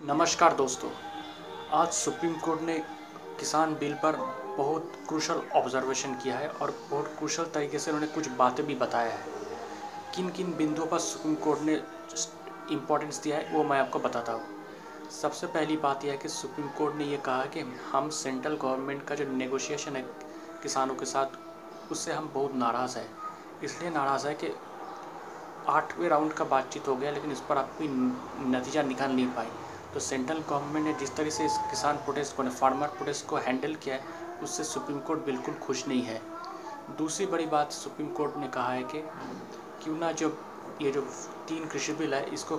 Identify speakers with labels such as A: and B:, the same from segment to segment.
A: नमस्कार दोस्तों, आज सुप्रीम कोर्ट ने किसान बिल पर बहुत क्रूशल ऑब्जर्वेशन किया है और बहुत क्रूशल तरीके से उन्होंने कुछ बातें भी बताया है। किन किन बिंदुओं पर सुप्रीम कोर्ट ने इम्पोर्टेंस दिया है, वो मैं आपको बताता हूँ। सबसे पहली बात यह है कि सुप्रीम कोर्ट ने ये कहा कि हम सेंट्रल गवर्नमेंट का जो नेगोशिएशन है किसानों के साथ, उससे हम बहुत नाराज़ हैं। इसलिए नाराज़ है कि आठवें राउंड का बातचीत हो गया, लेकिन इस पर आप कोई नतीजा निकाल नहीं पाए। तो सेंट्रल गवर्नमेंट ने जिस तरह से इस किसान प्रोटेस्ट को, फार्मर प्रोटेस्ट को हैंडल किया है, उससे सुप्रीम कोर्ट बिल्कुल खुश नहीं है। दूसरी बड़ी बात सुप्रीम कोर्ट ने कहा है कि क्यों ना जो ये जो तीन कृषि बिल है, इसको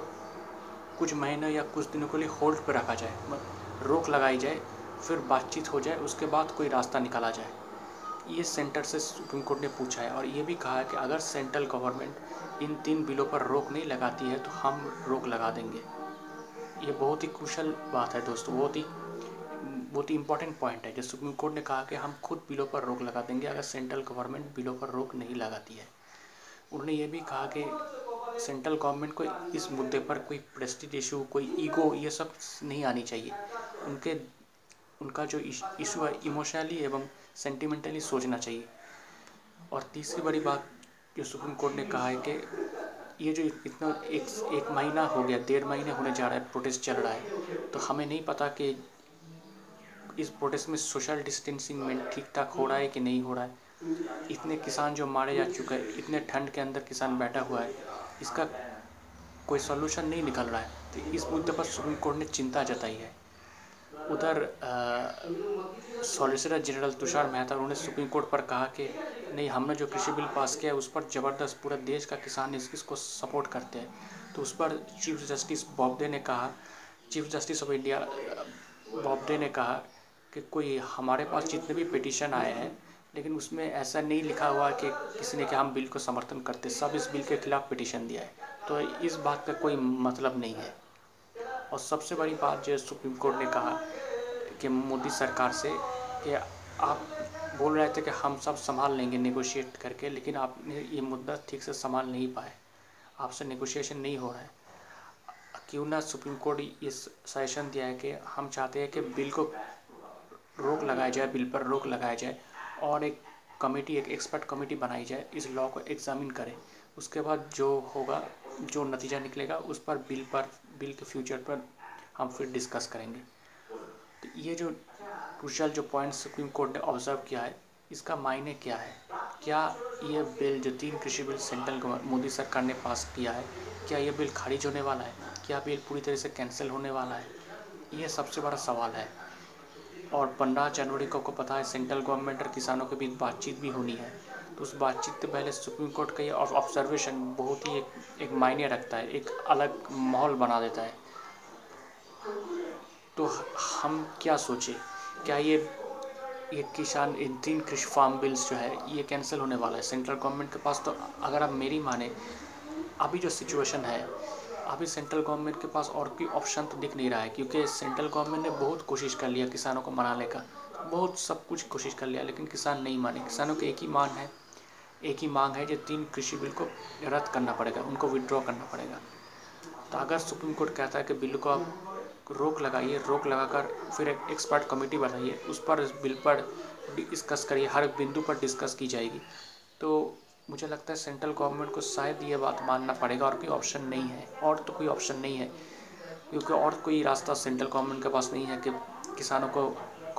A: कुछ महीने या कुछ दिनों के लिए होल्ड पर रखा जाए रोक लगाई जाए, फिर बातचीत हो जाए, उसके बाद कोई रास्ता निकाला जाए। ये सेंटर से सुप्रीम कोर्ट ने पूछा है और ये भी कहा है कि अगर सेंट्रल गवर्नमेंट इन तीन बिलों पर रोक नहीं लगाती है तो हम रोक लगा देंगे। ये बहुत ही क्रूशल बात है दोस्तों, बहुत ही बहुत ही इंपॉर्टेंट पॉइंट है। जो सुप्रीम कोर्ट ने कहा कि हम खुद बिलों पर रोक लगा देंगे, अगर सेंट्रल गवर्नमेंट बिलों पर रोक नहीं लगाती है। उन्होंने ये भी कहा कि सेंट्रल गवर्नमेंट को इस मुद्दे पर कोई प्रेस्टिज इशू कोई ईगो ये सब नहीं आनी चाहिए। उनके, उनका जो इशू है इमोशनली एवं सेंटिमेंटली सोचना चाहिए। और तीसरी बड़ी बात जो सुप्रीम कोर्ट ने कहा है कि ये जो इतना एक एक महीना हो गया, डेढ़ महीने होने जा रहा है प्रोटेस्ट चल रहा है तो हमें नहीं पता कि इस प्रोटेस्ट में सोशल डिस्टेंसिंग में ठीक ठाक हो रहा है कि नहीं हो रहा है। इतने किसान जो मारे जा चुके हैं, इतने ठंड के अंदर किसान बैठा हुआ है, इसका कोई सोल्यूशन नहीं निकल रहा है। तो इस मुद्दे पर सुप्रीम कोर्ट ने चिंता जताई है। उधर सॉलिसिटर जनरल तुषार मेहता उन्होंने सुप्रीम कोर्ट पर कहा कि, नहीं, हमने जो कृषि बिल पास किया है, उस पर ज़बरदस्त पूरा देश का किसान इस, इसको सपोर्ट करते हैं। तो उस पर चीफ जस्टिस बॉबडे ने कहा, Chief Justice of India Bobde ने कहा कि कोई हमारे पास जितने भी पिटिशन आए हैं, लेकिन उसमें ऐसा नहीं लिखा हुआ कि किसी ने कि हम बिल को समर्थन करते, सब इस बिल के खिलाफ पिटिशन दिया है। तो इस बात का कोई मतलब नहीं है। और सबसे बड़ी बात जो सुप्रीम कोर्ट ने कहा कि मोदी सरकार से कि आप बोल रहे थे कि हम सब संभाल लेंगे नेगोशिएट करके, लेकिन आपने ये मुद्दा ठीक से संभाल नहीं पाए। आपसे नेगोशिएशन नहीं हो रहा है। क्यों ना सुप्रीम कोर्ट ये सजेशन दिया है कि हम चाहते हैं कि बिल को रोक लगाया जाए, बिल पर रोक लगाया जाए और एक कमेटी, एक एक्सपर्ट कमेटी बनाई जाए, इस लॉ को एग्जामिन करें। उसके बाद जो होगा, जो नतीजा निकलेगा, उस पर बिल पर बिल के फ्यूचर पर हम फिर डिस्कस करेंगे। तो ये जो क्रूशल जो पॉइंट सुप्रीम कोर्ट ने ऑब्ज़र्व किया है, इसका मायने क्या है? क्या ये बिल जो तीन कृषि बिल सेंट्रल मोदी सरकार ने पास किया है, क्या ये बिल खारिज होने वाला है? क्या बिल पूरी तरह से कैंसिल होने वाला है? ये सबसे बड़ा सवाल है। और पंद्रह जनवरी को आपको पता है, सेंट्रल गवर्नमेंट और किसानों के बीच बातचीत भी होनी है। उस बातचीत से पहले सुप्रीम कोर्ट का ये ऑब्जर्वेशन बहुत ही एक एक मायने रखता है, एक अलग माहौल बना देता है। तो हम क्या सोचें? क्या ये ये किसान इन तीन कृषि फार्म बिल्स जो है, ये कैंसिल होने वाला है? सेंट्रल गवर्नमेंट के पास तो अगर आप मेरी माने, अभी जो सिचुएशन है, अभी सेंट्रल गवर्नमेंट के पास और कोई ऑप्शन तो दिख नहीं रहा है, क्योंकि सेंट्रल गवर्नमेंट ने बहुत कोशिश कर लिया किसानों को मनाने का। बहुत सब कुछ कोशिश कर लिया, लेकिन किसान नहीं माने। किसानों की एक ही मांग है एक ही मांग है जो तीन कृषि बिल को रद्द करना पड़ेगा, उनको विड्रॉ करना पड़ेगा। तो अगर सुप्रीम कोर्ट कहता है कि बिल को आप रोक लगाइए, रोक लगाकर फिर एक एक्सपर्ट कमेटी बनाइए, उस पर इस बिल पर डिस्कस करिए, हर बिंदु पर डिस्कस की जाएगी। तो मुझे लगता है सेंट्रल गवर्नमेंट को शायद ये बात मानना पड़ेगा और कोई ऑप्शन नहीं है, और तो कोई ऑप्शन नहीं है, क्योंकि और कोई रास्ता सेंट्रल गवर्नमेंट के पास नहीं है कि किसानों को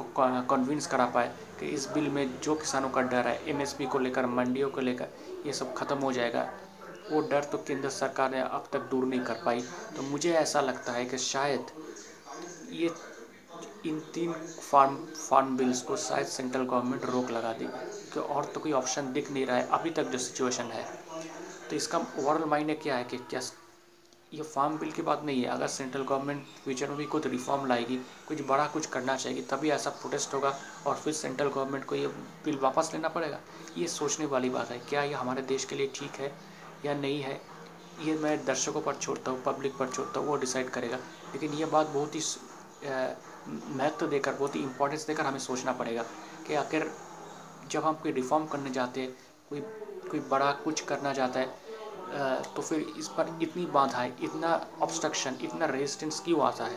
A: कन्विंस करा पाए कि इस बिल में जो किसानों का डर है एमएसपी को लेकर, मंडियों को लेकर, ये सब ख़त्म हो जाएगा। वो डर तो केंद्र सरकार ने अब तक दूर नहीं कर पाई। तो मुझे ऐसा लगता है कि शायद ये इन तीन फार्म फार्म बिल्स को शायद सेंट्रल गवर्नमेंट रोक लगा दी, कि और तो कोई ऑप्शन दिख नहीं रहा है। अभी तक जो सिचुएशन है तो इसका ओवरऑल मायने क्या है कि क्या ये फार्म बिल की बात नहीं है। अगर सेंट्रल गवर्नमेंट फ्यूचर में भी कुछ रिफॉर्म लाएगी, कुछ बड़ा कुछ करना चाहेगी, तभी ऐसा प्रोटेस्ट होगा और फिर सेंट्रल गवर्नमेंट को ये बिल वापस लेना पड़ेगा। ये सोचने वाली बात है, क्या ये हमारे देश के लिए ठीक है या नहीं है? ये मैं दर्शकों पर छोड़ता हूँ, पब्लिक पर छोड़ता हूँ, वो डिसाइड करेगा। लेकिन ये बात बहुत ही महत्व देकर, बहुत ही इम्पोर्टेंस देकर हमें सोचना पड़ेगा कि आखिर जब हम कोई रिफॉर्म करने जाते हैं, कोई कोई बड़ा कुछ करना चाहता है तो फिर इस पर इतनी बाधाएँ इतना ऑब्स्ट्रक्शन इतना रेजिस्टेंस क्यों आता है?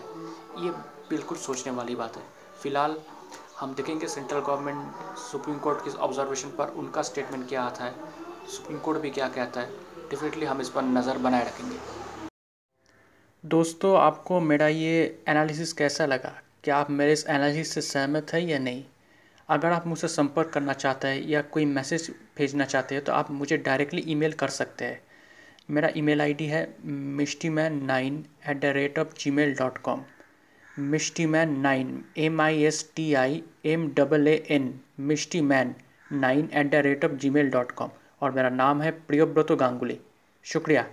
A: ये बिल्कुल सोचने वाली बात है। फ़िलहाल हम देखेंगे सेंट्रल गवर्नमेंट सुप्रीम कोर्ट के ऑब्जर्वेशन पर उनका स्टेटमेंट क्या आता है, सुप्रीम कोर्ट भी क्या कहता है। डेफिनेटली हम इस पर नज़र बनाए रखेंगे। दोस्तों, आपको मेरा ये एनालिसिस कैसा लगा? क्या आप मेरे इस एनालिसिस से सहमत है या नहीं? अगर आप मुझसे संपर्क करना चाहते हैं या कोई मैसेज भेजना चाहते हैं तो आप मुझे डायरेक्टली ईमेल कर सकते हैं। मेरा ईमेल आईडी है Mishti man nine at the rate of Gmail dot com Mishti man nine M I S T I M double A N Mishti man nine at the rate of Gmail dot com और मेरा नाम है प्रियोव्रत गांगुली। शुक्रिया।